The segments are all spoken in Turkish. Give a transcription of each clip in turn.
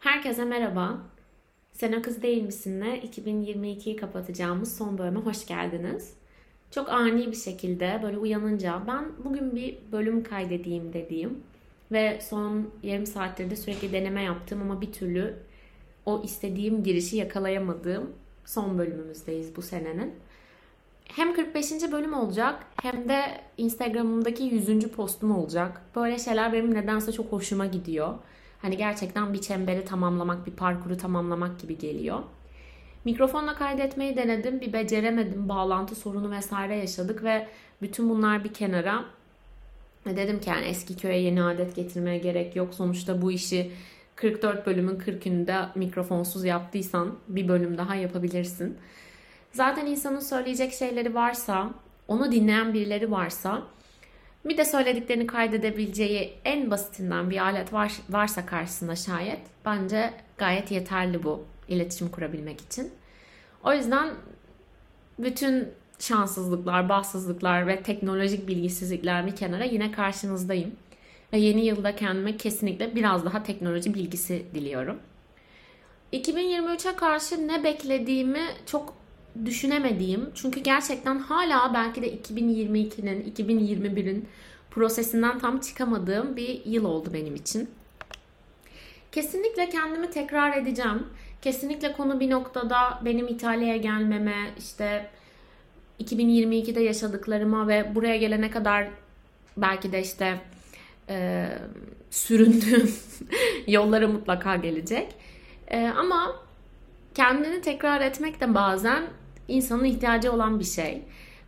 Herkese merhaba. Sen o kız değil misinle 2022'yi kapatacağımız son bölüme hoş geldiniz. Çok ani bir şekilde böyle uyanınca ben bugün bir bölüm kaydedeyim dediğim ve son yarım saattir de sürekli deneme yaptım ama bir türlü o istediğim girişi yakalayamadığım son bölümümüzdeyiz bu senenin. Hem 45. bölüm olacak hem de Instagram'ımdaki 100. postum olacak. Böyle şeyler benim nedense çok hoşuma gidiyor. Hani gerçekten bir çemberi tamamlamak, bir parkuru tamamlamak gibi geliyor. Mikrofonla kaydetmeyi denedim, bir beceremedim, bağlantı sorunu vesaire yaşadık ve bütün bunlar bir kenara dedim ki yani eski köye yeni adet getirmeye gerek yok. Sonuçta bu işi 44 bölümün 40'ünde mikrofonsuz yaptıysan bir bölüm daha yapabilirsin. Zaten insanın söyleyecek şeyleri varsa, onu dinleyen birileri varsa bir de söylediklerini kaydedebileceği en basitinden bir alet var, varsa karşısında şayet bence gayet yeterli bu iletişim kurabilmek için. O yüzden bütün şanssızlıklar, bahtsızlıklar ve teknolojik bilgisizlikler bir kenara yine karşınızdayım. Ve yeni yılda kendime kesinlikle biraz daha teknoloji bilgisi diliyorum. 2023'e karşı ne beklediğimi çok düşünemediğim çünkü gerçekten hala belki de 2022'nin 2021'in prosesinden tam çıkamadığım bir yıl oldu benim için. Kesinlikle kendimi tekrar edeceğim. Kesinlikle konu bir noktada benim İtalya'ya gelmeme, işte 2022'de yaşadıklarıma ve buraya gelene kadar belki de işte e, süründüğüm yollara mutlaka gelecek. E, ama kendini tekrar etmek de bazen insanın ihtiyacı olan bir şey.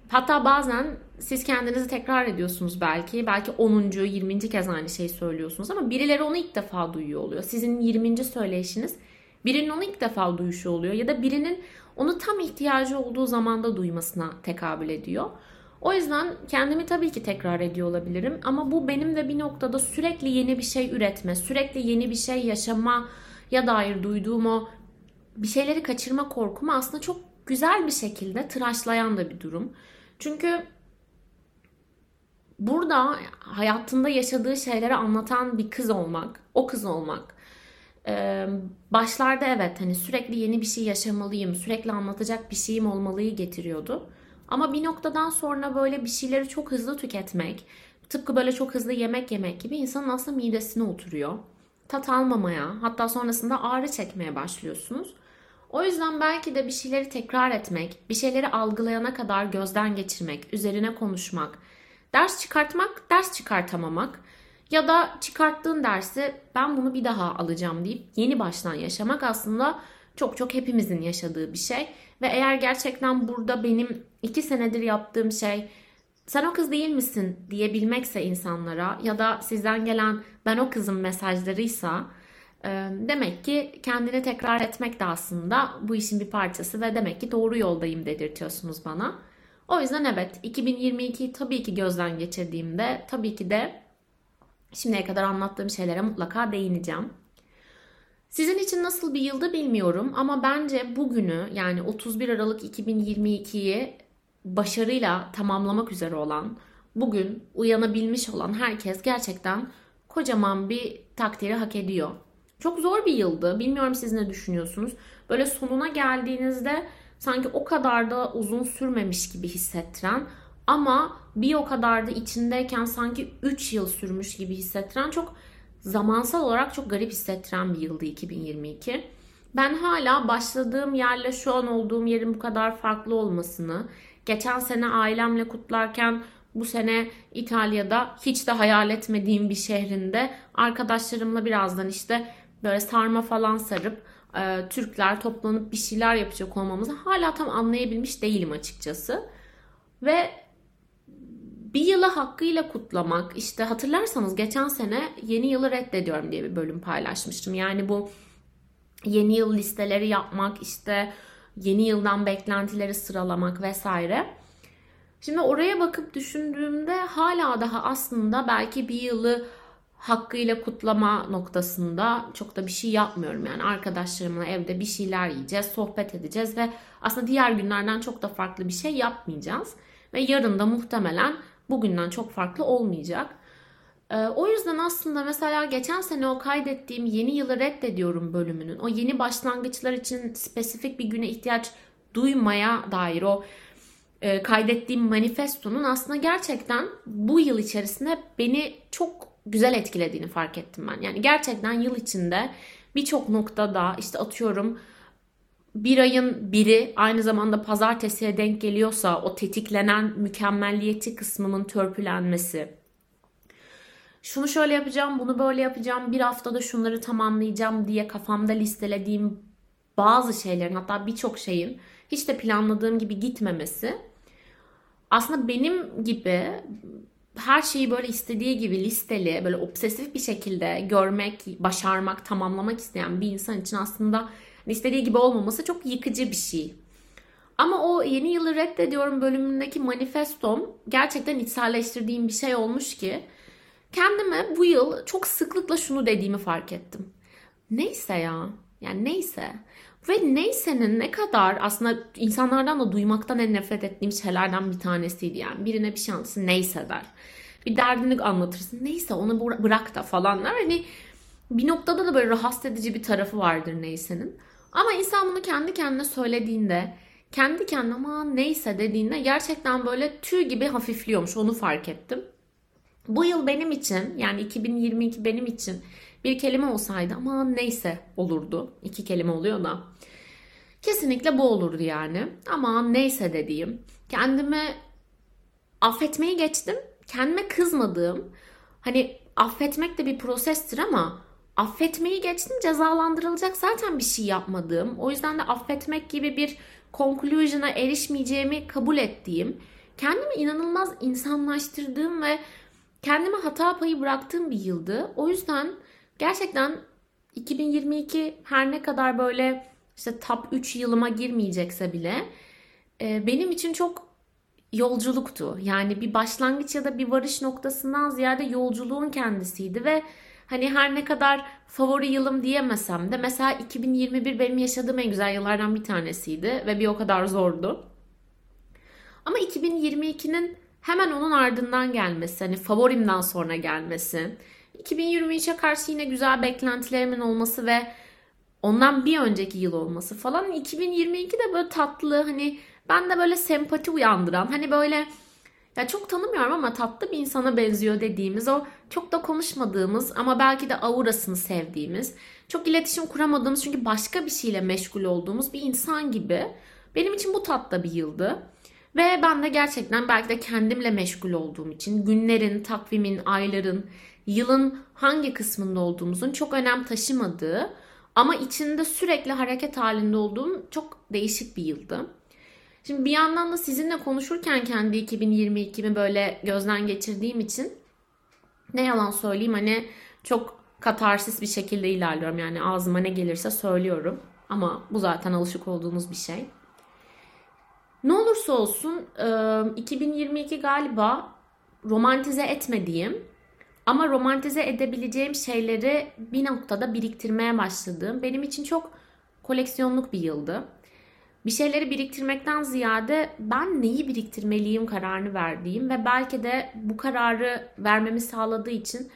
Hatta bazen siz kendinizi tekrar ediyorsunuz belki. Belki 10. 20. kez aynı şeyi söylüyorsunuz ama birileri onu ilk defa duyuyor oluyor. Sizin 20. söyleyişiniz birinin onu ilk defa duyuşu oluyor ya da birinin onu tam ihtiyacı olduğu zamanda duymasına tekabül ediyor. O yüzden kendimi tabii ki tekrar ediyor olabilirim ama bu benim de bir noktada sürekli yeni bir şey üretme, sürekli yeni bir şey yaşama ya dair duyduğum o bir şeyleri kaçırma korkumu aslında çok güzel bir şekilde tıraşlayan da bir durum. Çünkü burada hayatında yaşadığı şeyleri anlatan bir kız olmak, o kız olmak. Ee, başlarda evet hani sürekli yeni bir şey yaşamalıyım, sürekli anlatacak bir şeyim olmalıyı getiriyordu. Ama bir noktadan sonra böyle bir şeyleri çok hızlı tüketmek, tıpkı böyle çok hızlı yemek yemek gibi insanın aslında midesine oturuyor. Tat almamaya, hatta sonrasında ağrı çekmeye başlıyorsunuz. O yüzden belki de bir şeyleri tekrar etmek, bir şeyleri algılayana kadar gözden geçirmek, üzerine konuşmak, ders çıkartmak, ders çıkartamamak ya da çıkarttığın dersi ben bunu bir daha alacağım deyip yeni baştan yaşamak aslında çok çok hepimizin yaşadığı bir şey. Ve eğer gerçekten burada benim iki senedir yaptığım şey sen o kız değil misin diyebilmekse insanlara ya da sizden gelen ben o kızım mesajlarıysa Demek ki kendini tekrar etmek de aslında bu işin bir parçası ve demek ki doğru yoldayım dedirtiyorsunuz bana. O yüzden evet 2022'yi tabii ki gözden geçirdiğimde tabii ki de şimdiye kadar anlattığım şeylere mutlaka değineceğim. Sizin için nasıl bir yıldı bilmiyorum ama bence bugünü yani 31 Aralık 2022'yi başarıyla tamamlamak üzere olan, bugün uyanabilmiş olan herkes gerçekten kocaman bir takdiri hak ediyor. Çok zor bir yıldı. Bilmiyorum siz ne düşünüyorsunuz. Böyle sonuna geldiğinizde sanki o kadar da uzun sürmemiş gibi hissettiren ama bir o kadar da içindeyken sanki 3 yıl sürmüş gibi hissettiren çok zamansal olarak çok garip hissettiren bir yıldı 2022. Ben hala başladığım yerle şu an olduğum yerin bu kadar farklı olmasını, geçen sene ailemle kutlarken bu sene İtalya'da hiç de hayal etmediğim bir şehrinde arkadaşlarımla birazdan işte böyle sarma falan sarıp e, Türkler toplanıp bir şeyler yapacak olmamızı hala tam anlayabilmiş değilim açıkçası. Ve bir yılı hakkıyla kutlamak işte hatırlarsanız geçen sene yeni yılı reddediyorum diye bir bölüm paylaşmıştım. Yani bu yeni yıl listeleri yapmak işte yeni yıldan beklentileri sıralamak vesaire. Şimdi oraya bakıp düşündüğümde hala daha aslında belki bir yılı hakkıyla kutlama noktasında çok da bir şey yapmıyorum. Yani arkadaşlarımla evde bir şeyler yiyeceğiz, sohbet edeceğiz ve aslında diğer günlerden çok da farklı bir şey yapmayacağız. Ve yarın da muhtemelen bugünden çok farklı olmayacak. Ee, o yüzden aslında mesela geçen sene o kaydettiğim yeni yılı reddediyorum bölümünün o yeni başlangıçlar için spesifik bir güne ihtiyaç duymaya dair o e, kaydettiğim manifestonun aslında gerçekten bu yıl içerisinde beni çok güzel etkilediğini fark ettim ben. Yani gerçekten yıl içinde birçok noktada işte atıyorum bir ayın biri aynı zamanda pazartesiye denk geliyorsa o tetiklenen mükemmelliyetçi kısmımın törpülenmesi. Şunu şöyle yapacağım, bunu böyle yapacağım, bir haftada şunları tamamlayacağım diye kafamda listelediğim bazı şeylerin hatta birçok şeyin hiç de planladığım gibi gitmemesi aslında benim gibi her şeyi böyle istediği gibi listeli, böyle obsesif bir şekilde görmek, başarmak, tamamlamak isteyen bir insan için aslında istediği gibi olmaması çok yıkıcı bir şey. Ama o yeni yılı reddediyorum bölümündeki manifestom gerçekten içselleştirdiğim bir şey olmuş ki kendime bu yıl çok sıklıkla şunu dediğimi fark ettim. Neyse ya. Yani neyse. Ve neyse'nin ne kadar aslında insanlardan da duymaktan en nefret ettiğim şeylerden bir tanesiydi yani. Birine bir anlatırsın neyse der. Bir derdini anlatırsın neyse onu bırak da falan der. Hani bir noktada da böyle rahatsız edici bir tarafı vardır neyse'nin. Ama insan bunu kendi kendine söylediğinde, kendi kendine ama neyse dediğinde gerçekten böyle tüy gibi hafifliyormuş onu fark ettim. Bu yıl benim için yani 2022 benim için bir kelime olsaydı ama neyse olurdu. İki kelime oluyor da. Kesinlikle bu olurdu yani. Ama neyse dediğim. Kendimi affetmeyi geçtim. Kendime kızmadığım. Hani affetmek de bir prosestir ama affetmeyi geçtim cezalandırılacak zaten bir şey yapmadığım. O yüzden de affetmek gibi bir conclusion'a erişmeyeceğimi kabul ettiğim, kendimi inanılmaz insanlaştırdığım ve kendime hata payı bıraktığım bir yıldı. O yüzden gerçekten 2022 her ne kadar böyle işte top 3 yılıma girmeyecekse bile e, benim için çok yolculuktu. Yani bir başlangıç ya da bir varış noktasından ziyade yolculuğun kendisiydi ve hani her ne kadar favori yılım diyemesem de mesela 2021 benim yaşadığım en güzel yıllardan bir tanesiydi ve bir o kadar zordu. Ama 2022'nin hemen onun ardından gelmesi, hani favorimden sonra gelmesi, 2023'e karşı yine güzel beklentilerimin olması ve ondan bir önceki yıl olması falan 2022 de böyle tatlı hani ben de böyle sempati uyandıran hani böyle ya çok tanımıyorum ama tatlı bir insana benziyor dediğimiz o çok da konuşmadığımız ama belki de aurasını sevdiğimiz çok iletişim kuramadığımız çünkü başka bir şeyle meşgul olduğumuz bir insan gibi benim için bu tatlı bir yıldı. Ve ben de gerçekten belki de kendimle meşgul olduğum için günlerin, takvimin, ayların, yılın hangi kısmında olduğumuzun çok önem taşımadığı ama içinde sürekli hareket halinde olduğum çok değişik bir yıldı. Şimdi bir yandan da sizinle konuşurken kendi 2022'mi böyle gözden geçirdiğim için ne yalan söyleyeyim hani çok katarsis bir şekilde ilerliyorum. Yani ağzıma ne gelirse söylüyorum. Ama bu zaten alışık olduğumuz bir şey. Ne olursa olsun 2022 galiba romantize etmediğim ama romantize edebileceğim şeyleri bir noktada biriktirmeye başladığım benim için çok koleksiyonluk bir yıldı. Bir şeyleri biriktirmekten ziyade ben neyi biriktirmeliyim kararını verdiğim ve belki de bu kararı vermemi sağladığı için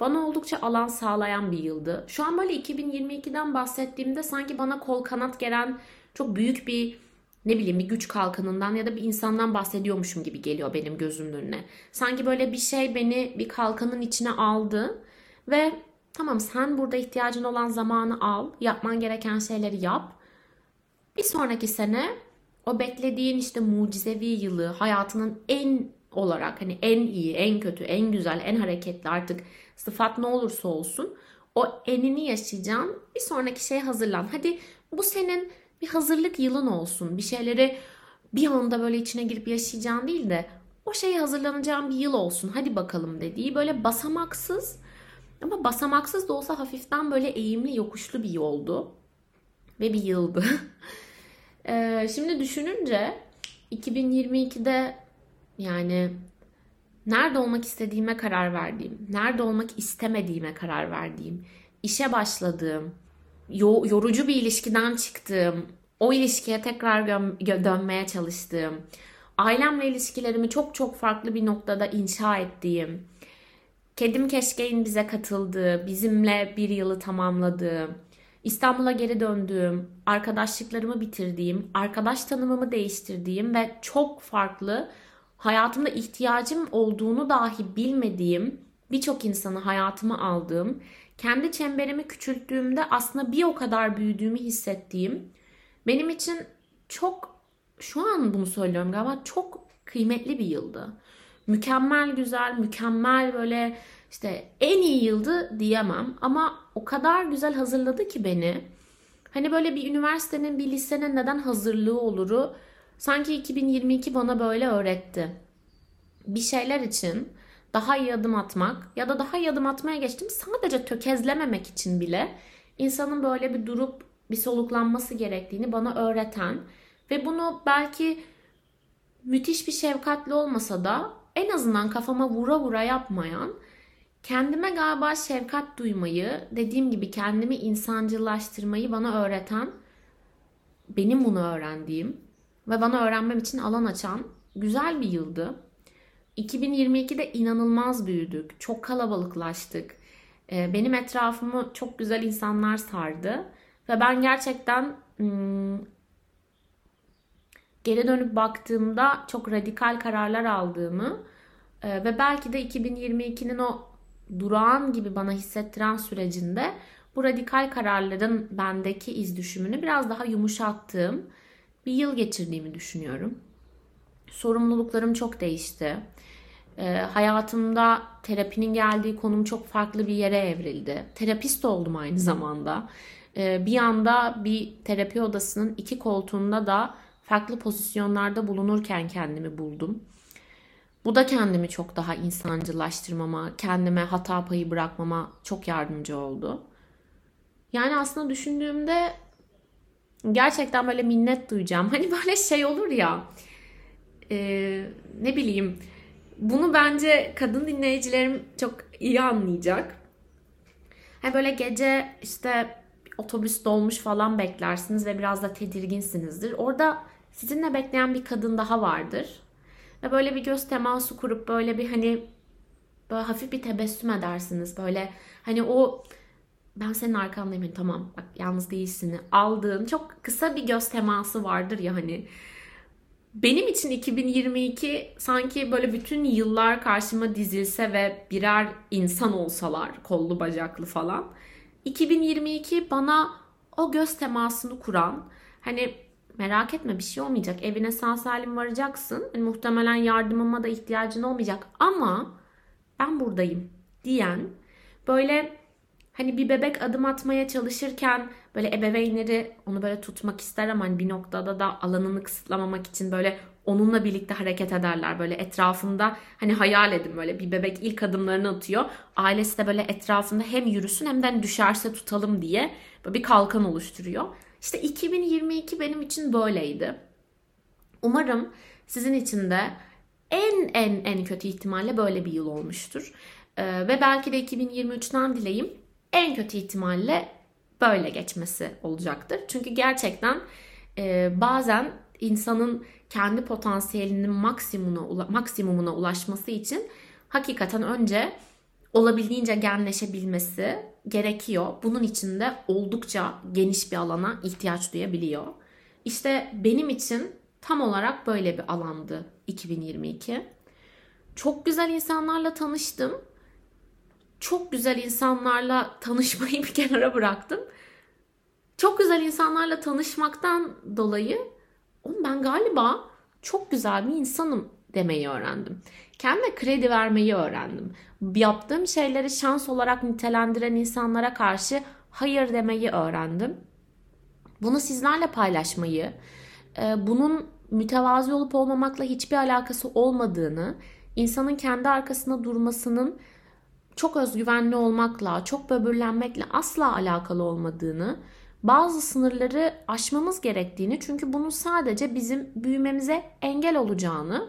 bana oldukça alan sağlayan bir yıldı. Şu an böyle 2022'den bahsettiğimde sanki bana kol kanat gelen çok büyük bir ne bileyim bir güç kalkanından ya da bir insandan bahsediyormuşum gibi geliyor benim gözümün önüne. Sanki böyle bir şey beni bir kalkanın içine aldı ve tamam sen burada ihtiyacın olan zamanı al, yapman gereken şeyleri yap. Bir sonraki sene o beklediğin işte mucizevi yılı hayatının en olarak hani en iyi, en kötü, en güzel, en hareketli artık sıfat ne olursa olsun o enini yaşayacağın bir sonraki şeye hazırlan. Hadi bu senin bir hazırlık yılın olsun. Bir şeyleri bir anda böyle içine girip yaşayacağın değil de o şeye hazırlanacağın bir yıl olsun. Hadi bakalım dediği böyle basamaksız ama basamaksız da olsa hafiften böyle eğimli yokuşlu bir yoldu. Ve bir yıldı. ee, şimdi düşününce 2022'de yani nerede olmak istediğime karar verdiğim, nerede olmak istemediğime karar verdiğim, işe başladığım, yorucu bir ilişkiden çıktığım, o ilişkiye tekrar dönmeye çalıştığım, ailemle ilişkilerimi çok çok farklı bir noktada inşa ettiğim, Kedim Keşke'nin bize katıldığı, bizimle bir yılı tamamladığı, İstanbul'a geri döndüğüm, arkadaşlıklarımı bitirdiğim, arkadaş tanımımı değiştirdiğim ve çok farklı hayatımda ihtiyacım olduğunu dahi bilmediğim birçok insanı hayatıma aldığım, kendi çemberimi küçülttüğümde aslında bir o kadar büyüdüğümü hissettiğim, benim için çok şu an bunu söylüyorum galiba çok kıymetli bir yıldı. Mükemmel güzel, mükemmel böyle işte en iyi yıldı diyemem ama o kadar güzel hazırladı ki beni. Hani böyle bir üniversitenin, bir lisenin neden hazırlığı oluru sanki 2022 bana böyle öğretti. Bir şeyler için daha iyi adım atmak ya da daha iyi adım atmaya geçtim sadece tökezlememek için bile insanın böyle bir durup bir soluklanması gerektiğini bana öğreten ve bunu belki müthiş bir şefkatli olmasa da en azından kafama vura vura yapmayan kendime galiba şefkat duymayı, dediğim gibi kendimi insancılaştırmayı bana öğreten, benim bunu öğrendiğim ve bana öğrenmem için alan açan güzel bir yıldı. 2022'de inanılmaz büyüdük. Çok kalabalıklaştık. Ee, benim etrafımı çok güzel insanlar sardı. Ve ben gerçekten hmm, geri dönüp baktığımda çok radikal kararlar aldığımı e, ve belki de 2022'nin o durağan gibi bana hissettiren sürecinde bu radikal kararların bendeki iz düşümünü biraz daha yumuşattığım bir yıl geçirdiğimi düşünüyorum. Sorumluluklarım çok değişti. E, hayatımda terapinin geldiği konum çok farklı bir yere evrildi. Terapist oldum aynı zamanda. E, bir anda bir terapi odasının iki koltuğunda da farklı pozisyonlarda bulunurken kendimi buldum. Bu da kendimi çok daha insancılaştırmama, kendime hata payı bırakmama çok yardımcı oldu. Yani aslında düşündüğümde gerçekten böyle minnet duyacağım. Hani böyle şey olur ya e, ne bileyim bunu bence kadın dinleyicilerim çok iyi anlayacak. Hani böyle gece işte otobüs dolmuş falan beklersiniz ve biraz da tedirginsinizdir. Orada sizinle bekleyen bir kadın daha vardır. Ve böyle bir göz teması kurup böyle bir hani böyle hafif bir tebessüm edersiniz. Böyle hani o ben senin arkandayım hani tamam bak yalnız değilsin aldığın çok kısa bir göz teması vardır ya hani benim için 2022 sanki böyle bütün yıllar karşıma dizilse ve birer insan olsalar kollu bacaklı falan 2022 bana o göz temasını kuran hani merak etme bir şey olmayacak. Evine sağ salim varacaksın. Yani muhtemelen yardımıma da ihtiyacın olmayacak ama ben buradayım diyen böyle hani bir bebek adım atmaya çalışırken böyle ebeveynleri onu böyle tutmak ister ama hani bir noktada da alanını kısıtlamamak için böyle onunla birlikte hareket ederler böyle etrafında hani hayal edin böyle bir bebek ilk adımlarını atıyor ailesi de böyle etrafında hem yürüsün hem de hani düşerse tutalım diye böyle bir kalkan oluşturuyor. İşte 2022 benim için böyleydi. Umarım sizin için de en en en kötü ihtimalle böyle bir yıl olmuştur. Ee, ve belki de 2023'ten dileğim en kötü ihtimalle böyle geçmesi olacaktır. Çünkü gerçekten e, bazen insanın kendi potansiyelinin maksimumuna, maksimumuna ulaşması için hakikaten önce olabildiğince genleşebilmesi gerekiyor. Bunun için de oldukça geniş bir alana ihtiyaç duyabiliyor. İşte benim için tam olarak böyle bir alandı 2022. Çok güzel insanlarla tanıştım. Çok güzel insanlarla tanışmayı bir kenara bıraktım. Çok güzel insanlarla tanışmaktan dolayı ben galiba çok güzel bir insanım demeyi öğrendim. Kendime kredi vermeyi öğrendim. Yaptığım şeyleri şans olarak nitelendiren insanlara karşı hayır demeyi öğrendim. Bunu sizlerle paylaşmayı, e, bunun mütevazi olup olmamakla hiçbir alakası olmadığını, insanın kendi arkasında durmasının çok özgüvenli olmakla, çok böbürlenmekle asla alakalı olmadığını, bazı sınırları aşmamız gerektiğini çünkü bunun sadece bizim büyümemize engel olacağını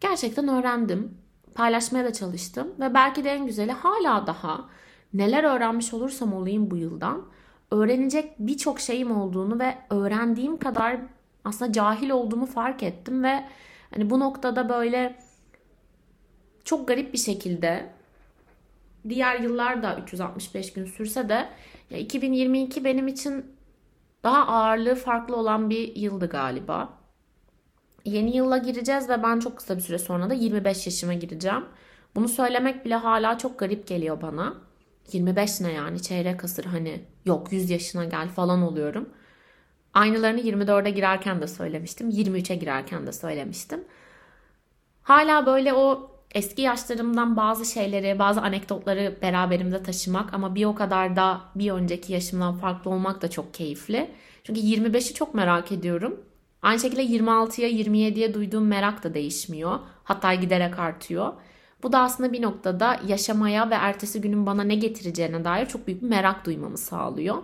gerçekten öğrendim. Paylaşmaya da çalıştım ve belki de en güzeli hala daha neler öğrenmiş olursam olayım bu yıldan öğrenecek birçok şeyim olduğunu ve öğrendiğim kadar aslında cahil olduğumu fark ettim ve hani bu noktada böyle çok garip bir şekilde diğer yıllar da 365 gün sürse de ya 2022 benim için daha ağırlığı farklı olan bir yıldı galiba. Yeni yıla gireceğiz ve ben çok kısa bir süre sonra da 25 yaşıma gireceğim. Bunu söylemek bile hala çok garip geliyor bana. 25 ne yani çeyrek asır hani yok 100 yaşına gel falan oluyorum. Aynılarını 24'e girerken de söylemiştim. 23'e girerken de söylemiştim. Hala böyle o eski yaşlarımdan bazı şeyleri, bazı anekdotları beraberimde taşımak ama bir o kadar da bir önceki yaşımdan farklı olmak da çok keyifli. Çünkü 25'i çok merak ediyorum. Aynı şekilde 26'ya 27'ye duyduğum merak da değişmiyor. Hatta giderek artıyor. Bu da aslında bir noktada yaşamaya ve ertesi günün bana ne getireceğine dair çok büyük bir merak duymamı sağlıyor.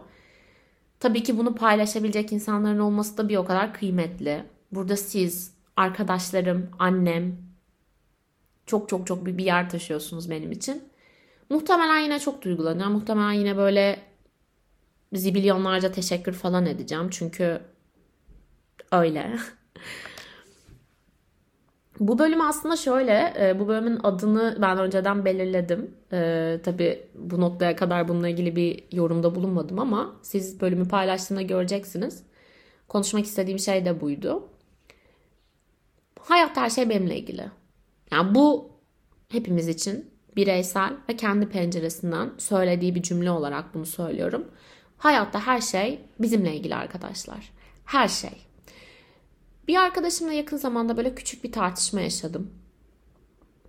Tabii ki bunu paylaşabilecek insanların olması da bir o kadar kıymetli. Burada siz, arkadaşlarım, annem çok çok çok bir yer taşıyorsunuz benim için. Muhtemelen yine çok duygulanıyor. Muhtemelen yine böyle zibilyonlarca teşekkür falan edeceğim. Çünkü öyle. Bu bölüm aslında şöyle, e, bu bölümün adını ben önceden belirledim. Ee, tabii bu noktaya kadar bununla ilgili bir yorumda bulunmadım ama siz bölümü paylaştığımda göreceksiniz. Konuşmak istediğim şey de buydu. Hayat her şey benimle ilgili. Yani bu hepimiz için bireysel ve kendi penceresinden söylediği bir cümle olarak bunu söylüyorum. Hayatta her şey bizimle ilgili arkadaşlar. Her şey. Bir arkadaşımla yakın zamanda böyle küçük bir tartışma yaşadım.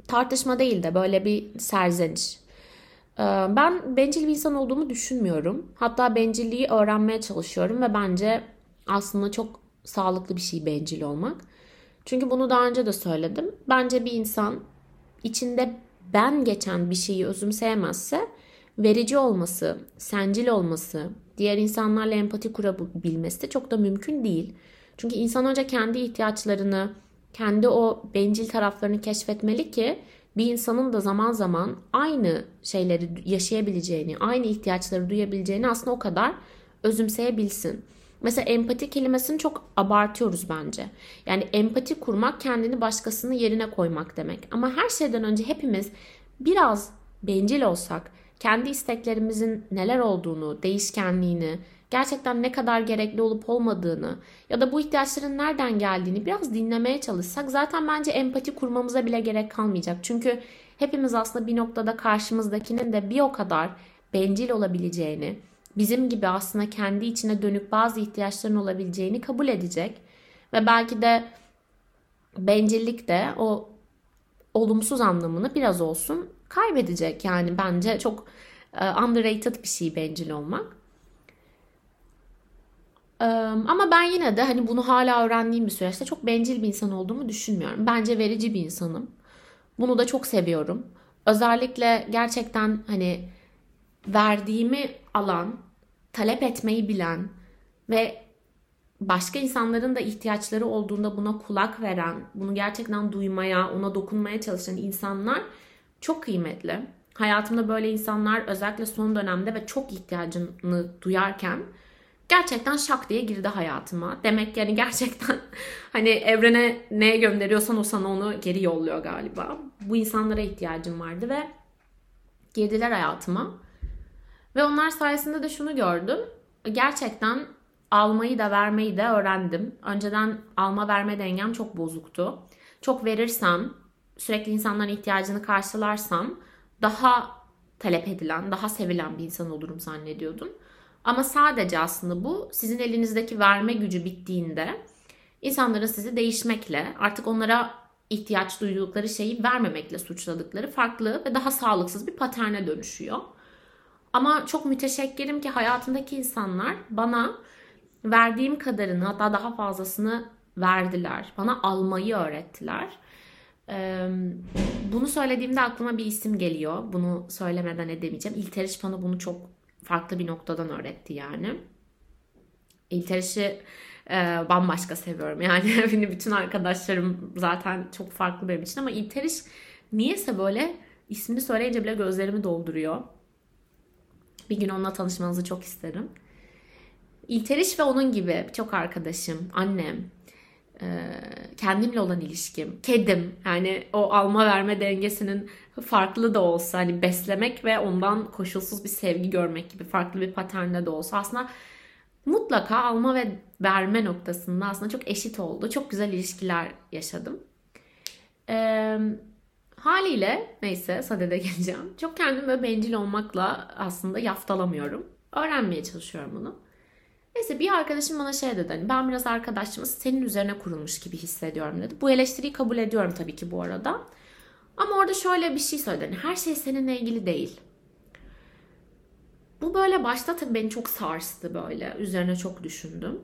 Tartışma değil de böyle bir serzeniş. Ee, ben bencil bir insan olduğumu düşünmüyorum. Hatta bencilliği öğrenmeye çalışıyorum ve bence aslında çok sağlıklı bir şey bencil olmak. Çünkü bunu daha önce de söyledim. Bence bir insan içinde ben geçen bir şeyi özümseyemezse verici olması, sencil olması, diğer insanlarla empati kurabilmesi de çok da mümkün değil. Çünkü insan önce kendi ihtiyaçlarını, kendi o bencil taraflarını keşfetmeli ki bir insanın da zaman zaman aynı şeyleri yaşayabileceğini, aynı ihtiyaçları duyabileceğini aslında o kadar özümseyebilsin. Mesela empati kelimesini çok abartıyoruz bence. Yani empati kurmak kendini başkasının yerine koymak demek. Ama her şeyden önce hepimiz biraz bencil olsak, kendi isteklerimizin neler olduğunu, değişkenliğini, gerçekten ne kadar gerekli olup olmadığını ya da bu ihtiyaçların nereden geldiğini biraz dinlemeye çalışsak zaten bence empati kurmamıza bile gerek kalmayacak. Çünkü hepimiz aslında bir noktada karşımızdakinin de bir o kadar bencil olabileceğini, bizim gibi aslında kendi içine dönük bazı ihtiyaçların olabileceğini kabul edecek ve belki de bencillik de o olumsuz anlamını biraz olsun kaybedecek. Yani bence çok underrated bir şey bencil olmak. Ama ben yine de hani bunu hala öğrendiğim bir süreçte çok bencil bir insan olduğumu düşünmüyorum. Bence verici bir insanım. Bunu da çok seviyorum. Özellikle gerçekten hani verdiğimi alan, talep etmeyi bilen ve başka insanların da ihtiyaçları olduğunda buna kulak veren, bunu gerçekten duymaya, ona dokunmaya çalışan insanlar çok kıymetli. Hayatımda böyle insanlar özellikle son dönemde ve çok ihtiyacını duyarken gerçekten şak diye girdi hayatıma. Demek yani gerçekten hani evrene neye gönderiyorsan o sana onu geri yolluyor galiba. Bu insanlara ihtiyacım vardı ve girdiler hayatıma. Ve onlar sayesinde de şunu gördüm. Gerçekten almayı da vermeyi de öğrendim. Önceden alma verme dengem çok bozuktu. Çok verirsem, sürekli insanların ihtiyacını karşılarsam daha talep edilen, daha sevilen bir insan olurum zannediyordum. Ama sadece aslında bu sizin elinizdeki verme gücü bittiğinde insanların sizi değişmekle artık onlara ihtiyaç duydukları şeyi vermemekle suçladıkları farklı ve daha sağlıksız bir paterne dönüşüyor. Ama çok müteşekkirim ki hayatımdaki insanlar bana verdiğim kadarını hatta daha fazlasını verdiler. Bana almayı öğrettiler. Bunu söylediğimde aklıma bir isim geliyor. Bunu söylemeden edemeyeceğim. İlteriş bana bunu çok farklı bir noktadan öğretti yani. İlterişi bambaşka seviyorum. Yani bütün arkadaşlarım zaten çok farklı benim için ama İlteriş niyeyse böyle ismini söyleyince bile gözlerimi dolduruyor. Bir gün onunla tanışmanızı çok isterim. İlteriş ve onun gibi çok arkadaşım, annem, kendimle olan ilişkim, kedim yani o alma verme dengesinin farklı da olsa hani beslemek ve ondan koşulsuz bir sevgi görmek gibi farklı bir paternde de olsa aslında mutlaka alma ve verme noktasında aslında çok eşit oldu. Çok güzel ilişkiler yaşadım. Ee, haliyle neyse sadede geleceğim. Çok kendim böyle bencil olmakla aslında yaftalamıyorum. Öğrenmeye çalışıyorum bunu. Neyse bir arkadaşım bana şey dedi hani ben biraz arkadaşımız senin üzerine kurulmuş gibi hissediyorum dedi. Bu eleştiriyi kabul ediyorum tabii ki bu arada. Ama orada şöyle bir şey söyledi. Hani her şey seninle ilgili değil. Bu böyle başta tabii beni çok sarstı böyle. Üzerine çok düşündüm.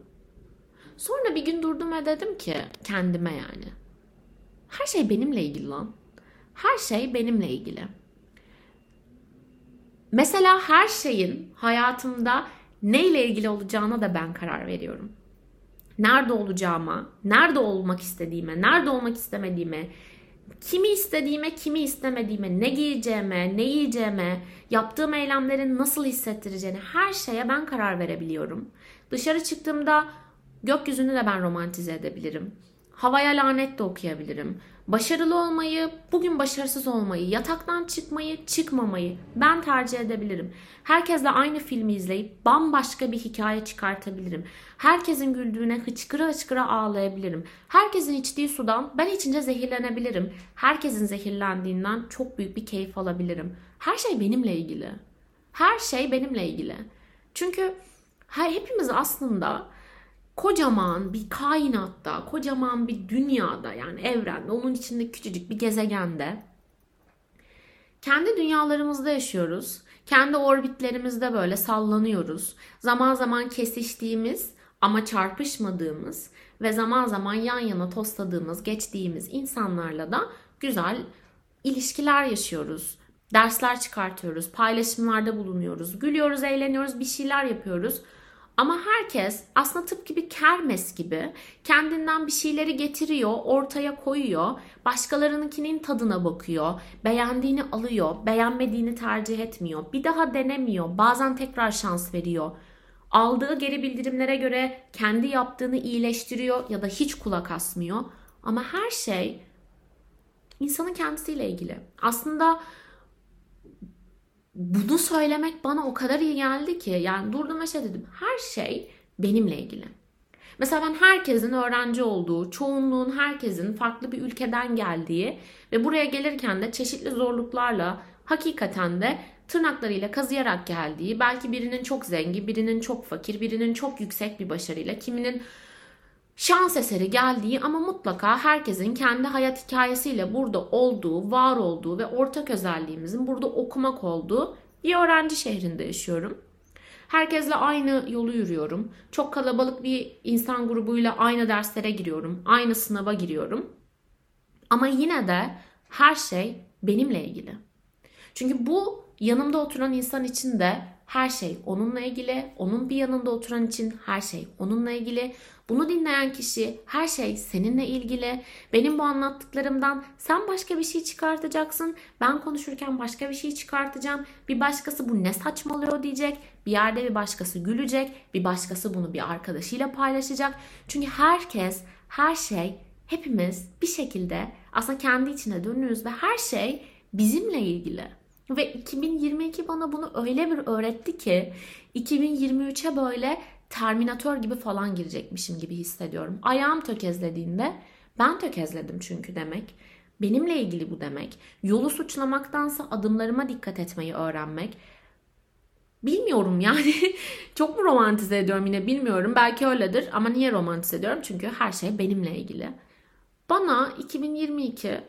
Sonra bir gün durdum ve dedim ki kendime yani. Her şey benimle ilgili lan. Her şey benimle ilgili. Mesela her şeyin hayatımda neyle ilgili olacağına da ben karar veriyorum. Nerede olacağıma, nerede olmak istediğime, nerede olmak istemediğime, kimi istediğime, kimi istemediğime, ne giyeceğime, ne yiyeceğime, yaptığım eylemlerin nasıl hissettireceğini her şeye ben karar verebiliyorum. Dışarı çıktığımda gökyüzünü de ben romantize edebilirim. Havaya lanet de okuyabilirim. Başarılı olmayı, bugün başarısız olmayı, yataktan çıkmayı, çıkmamayı ben tercih edebilirim. Herkesle aynı filmi izleyip bambaşka bir hikaye çıkartabilirim. Herkesin güldüğüne hıçkıra hıçkıra ağlayabilirim. Herkesin içtiği sudan ben içince zehirlenebilirim. Herkesin zehirlendiğinden çok büyük bir keyif alabilirim. Her şey benimle ilgili. Her şey benimle ilgili. Çünkü hepimiz aslında kocaman bir kainatta, kocaman bir dünyada yani evrende, onun içinde küçücük bir gezegende kendi dünyalarımızda yaşıyoruz. Kendi orbitlerimizde böyle sallanıyoruz. Zaman zaman kesiştiğimiz ama çarpışmadığımız ve zaman zaman yan yana tostladığımız, geçtiğimiz insanlarla da güzel ilişkiler yaşıyoruz. Dersler çıkartıyoruz, paylaşımlarda bulunuyoruz, gülüyoruz, eğleniyoruz, bir şeyler yapıyoruz. Ama herkes aslında tıpkı bir kermes gibi kendinden bir şeyleri getiriyor, ortaya koyuyor, başkalarınınkinin tadına bakıyor, beğendiğini alıyor, beğenmediğini tercih etmiyor, bir daha denemiyor, bazen tekrar şans veriyor. Aldığı geri bildirimlere göre kendi yaptığını iyileştiriyor ya da hiç kulak asmıyor. Ama her şey insanın kendisiyle ilgili. Aslında bunu söylemek bana o kadar iyi geldi ki yani durdum ve şey dedim her şey benimle ilgili. Mesela ben herkesin öğrenci olduğu, çoğunluğun herkesin farklı bir ülkeden geldiği ve buraya gelirken de çeşitli zorluklarla hakikaten de tırnaklarıyla kazıyarak geldiği, belki birinin çok zengin, birinin çok fakir, birinin çok yüksek bir başarıyla, kiminin şans eseri geldiği ama mutlaka herkesin kendi hayat hikayesiyle burada olduğu, var olduğu ve ortak özelliğimizin burada okumak olduğu bir öğrenci şehrinde yaşıyorum. Herkesle aynı yolu yürüyorum. Çok kalabalık bir insan grubuyla aynı derslere giriyorum. Aynı sınava giriyorum. Ama yine de her şey benimle ilgili. Çünkü bu yanımda oturan insan için de her şey onunla ilgili. Onun bir yanında oturan için her şey onunla ilgili. Bunu dinleyen kişi her şey seninle ilgili. Benim bu anlattıklarımdan sen başka bir şey çıkartacaksın. Ben konuşurken başka bir şey çıkartacağım. Bir başkası bu ne saçmalıyor diyecek. Bir yerde bir başkası gülecek. Bir başkası bunu bir arkadaşıyla paylaşacak. Çünkü herkes, her şey, hepimiz bir şekilde aslında kendi içine dönüyoruz ve her şey bizimle ilgili. Ve 2022 bana bunu öyle bir öğretti ki 2023'e böyle Terminator gibi falan girecekmişim gibi hissediyorum. Ayağım tökezlediğinde ben tökezledim çünkü demek. Benimle ilgili bu demek. Yolu suçlamaktansa adımlarıma dikkat etmeyi öğrenmek. Bilmiyorum yani çok mu romantize ediyorum yine bilmiyorum. Belki öyledir ama niye romantize ediyorum? Çünkü her şey benimle ilgili. Bana 2022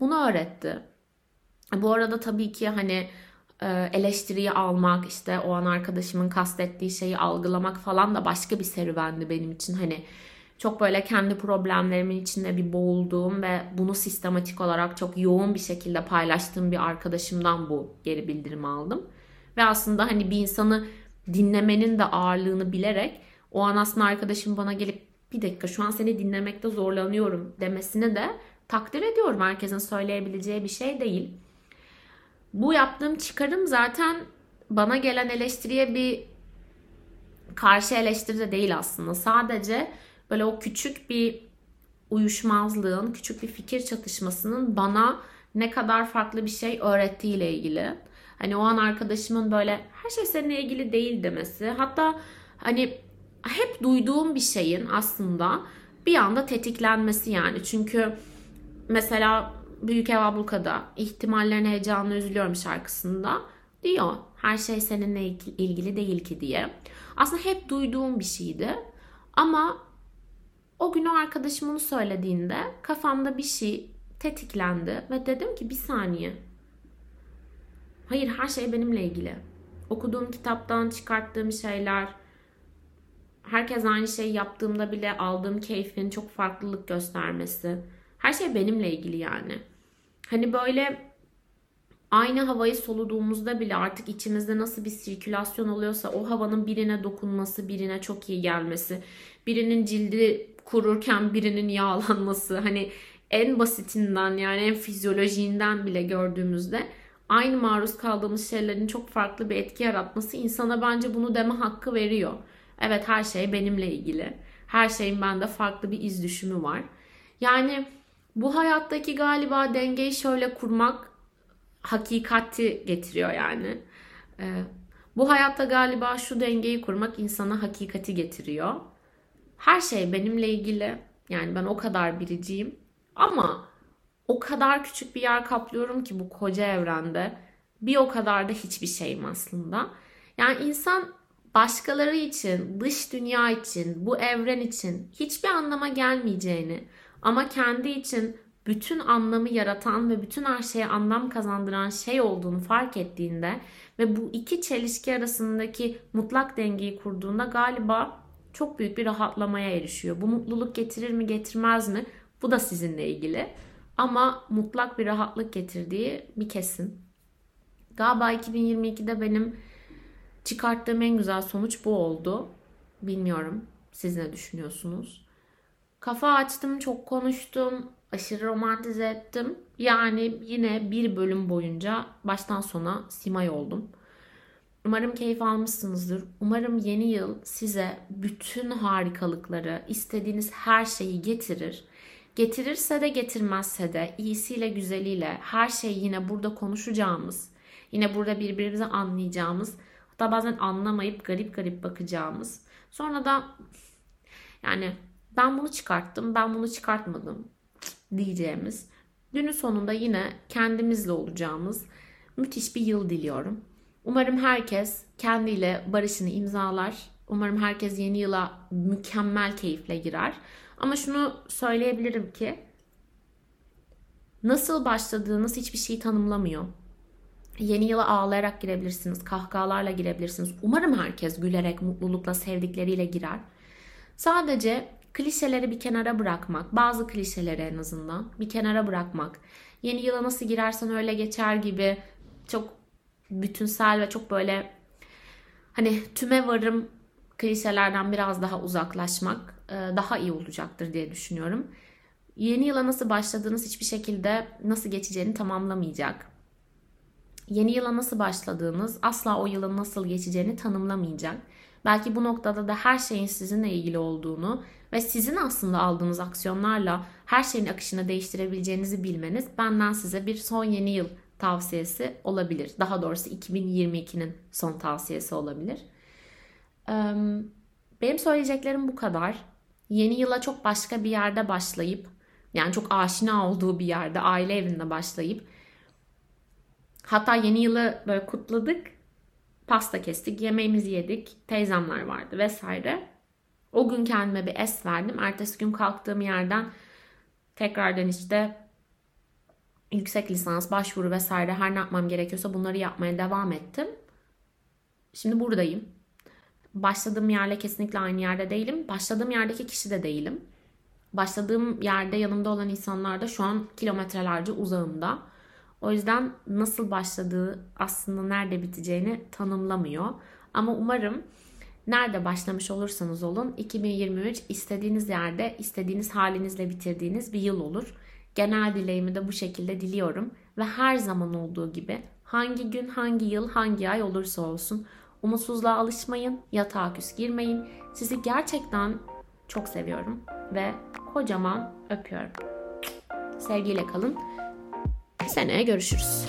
bunu öğretti. Bu arada tabii ki hani eleştiriyi almak, işte o an arkadaşımın kastettiği şeyi algılamak falan da başka bir serüvendi benim için. Hani çok böyle kendi problemlerimin içinde bir boğulduğum ve bunu sistematik olarak çok yoğun bir şekilde paylaştığım bir arkadaşımdan bu geri bildirimi aldım. Ve aslında hani bir insanı dinlemenin de ağırlığını bilerek o an aslında arkadaşım bana gelip bir dakika şu an seni dinlemekte zorlanıyorum demesini de takdir ediyorum. Herkesin söyleyebileceği bir şey değil bu yaptığım çıkarım zaten bana gelen eleştiriye bir karşı eleştiri de değil aslında. Sadece böyle o küçük bir uyuşmazlığın, küçük bir fikir çatışmasının bana ne kadar farklı bir şey öğrettiğiyle ilgili. Hani o an arkadaşımın böyle her şey seninle ilgili değil demesi. Hatta hani hep duyduğum bir şeyin aslında bir anda tetiklenmesi yani. Çünkü mesela Büyük Ev Abluka'da ihtimallerin heyecanlı üzülüyorum şarkısında diyor. Her şey seninle ilgili değil ki diye. Aslında hep duyduğum bir şeydi. Ama o gün o arkadaşım onu söylediğinde kafamda bir şey tetiklendi ve dedim ki bir saniye. Hayır her şey benimle ilgili. Okuduğum kitaptan çıkarttığım şeyler, herkes aynı şeyi yaptığımda bile aldığım keyfin çok farklılık göstermesi. Her şey benimle ilgili yani. Hani böyle aynı havayı soluduğumuzda bile artık içimizde nasıl bir sirkülasyon oluyorsa o havanın birine dokunması, birine çok iyi gelmesi, birinin cildi kururken birinin yağlanması hani en basitinden yani en fizyolojiğinden bile gördüğümüzde aynı maruz kaldığımız şeylerin çok farklı bir etki yaratması insana bence bunu deme hakkı veriyor. Evet her şey benimle ilgili. Her şeyin bende farklı bir iz düşümü var. Yani bu hayattaki galiba dengeyi şöyle kurmak hakikati getiriyor yani. Ee, bu hayatta galiba şu dengeyi kurmak insana hakikati getiriyor. Her şey benimle ilgili. Yani ben o kadar biriciyim. Ama o kadar küçük bir yer kaplıyorum ki bu koca evrende. Bir o kadar da hiçbir şeyim aslında. Yani insan başkaları için, dış dünya için, bu evren için hiçbir anlama gelmeyeceğini ama kendi için bütün anlamı yaratan ve bütün her şeye anlam kazandıran şey olduğunu fark ettiğinde ve bu iki çelişki arasındaki mutlak dengeyi kurduğunda galiba çok büyük bir rahatlamaya erişiyor. Bu mutluluk getirir mi getirmez mi? Bu da sizinle ilgili. Ama mutlak bir rahatlık getirdiği bir kesin. Galiba 2022'de benim çıkarttığım en güzel sonuç bu oldu. Bilmiyorum siz ne düşünüyorsunuz? Kafa açtım, çok konuştum, aşırı romantize ettim. Yani yine bir bölüm boyunca baştan sona simay oldum. Umarım keyif almışsınızdır. Umarım yeni yıl size bütün harikalıkları, istediğiniz her şeyi getirir. Getirirse de getirmezse de iyisiyle güzeliyle her şeyi yine burada konuşacağımız, yine burada birbirimizi anlayacağımız, hatta bazen anlamayıp garip garip bakacağımız. Sonra da yani ben bunu çıkarttım, ben bunu çıkartmadım diyeceğimiz. Günün sonunda yine kendimizle olacağımız müthiş bir yıl diliyorum. Umarım herkes kendiyle barışını imzalar. Umarım herkes yeni yıla mükemmel keyifle girer. Ama şunu söyleyebilirim ki nasıl başladığınız hiçbir şeyi tanımlamıyor. Yeni yıla ağlayarak girebilirsiniz, kahkahalarla girebilirsiniz. Umarım herkes gülerek, mutlulukla, sevdikleriyle girer. Sadece klişeleri bir kenara bırakmak, bazı klişeleri en azından bir kenara bırakmak. Yeni yıla nasıl girersen öyle geçer gibi çok bütünsel ve çok böyle hani tüme varım klişelerden biraz daha uzaklaşmak e, daha iyi olacaktır diye düşünüyorum. Yeni yıla nasıl başladığınız hiçbir şekilde nasıl geçeceğini tamamlamayacak. Yeni yıla nasıl başladığınız asla o yılın nasıl geçeceğini tanımlamayacak. Belki bu noktada da her şeyin sizinle ilgili olduğunu ve sizin aslında aldığınız aksiyonlarla her şeyin akışını değiştirebileceğinizi bilmeniz benden size bir son yeni yıl tavsiyesi olabilir. Daha doğrusu 2022'nin son tavsiyesi olabilir. Benim söyleyeceklerim bu kadar. Yeni yıla çok başka bir yerde başlayıp yani çok aşina olduğu bir yerde aile evinde başlayıp hatta yeni yılı böyle kutladık. Pasta kestik, yemeğimizi yedik, teyzemler vardı vesaire. O gün kendime bir es verdim. Ertesi gün kalktığım yerden tekrardan işte yüksek lisans, başvuru vesaire her ne yapmam gerekiyorsa bunları yapmaya devam ettim. Şimdi buradayım. Başladığım yerle kesinlikle aynı yerde değilim. Başladığım yerdeki kişi de değilim. Başladığım yerde yanımda olan insanlar da şu an kilometrelerce uzağımda. O yüzden nasıl başladığı aslında nerede biteceğini tanımlamıyor. Ama umarım nerede başlamış olursanız olun 2023 istediğiniz yerde istediğiniz halinizle bitirdiğiniz bir yıl olur. Genel dileğimi de bu şekilde diliyorum ve her zaman olduğu gibi hangi gün, hangi yıl, hangi ay olursa olsun umutsuzluğa alışmayın, yatağa küs girmeyin. Sizi gerçekten çok seviyorum ve kocaman öpüyorum. Sevgiyle kalın. Seneye görüşürüz.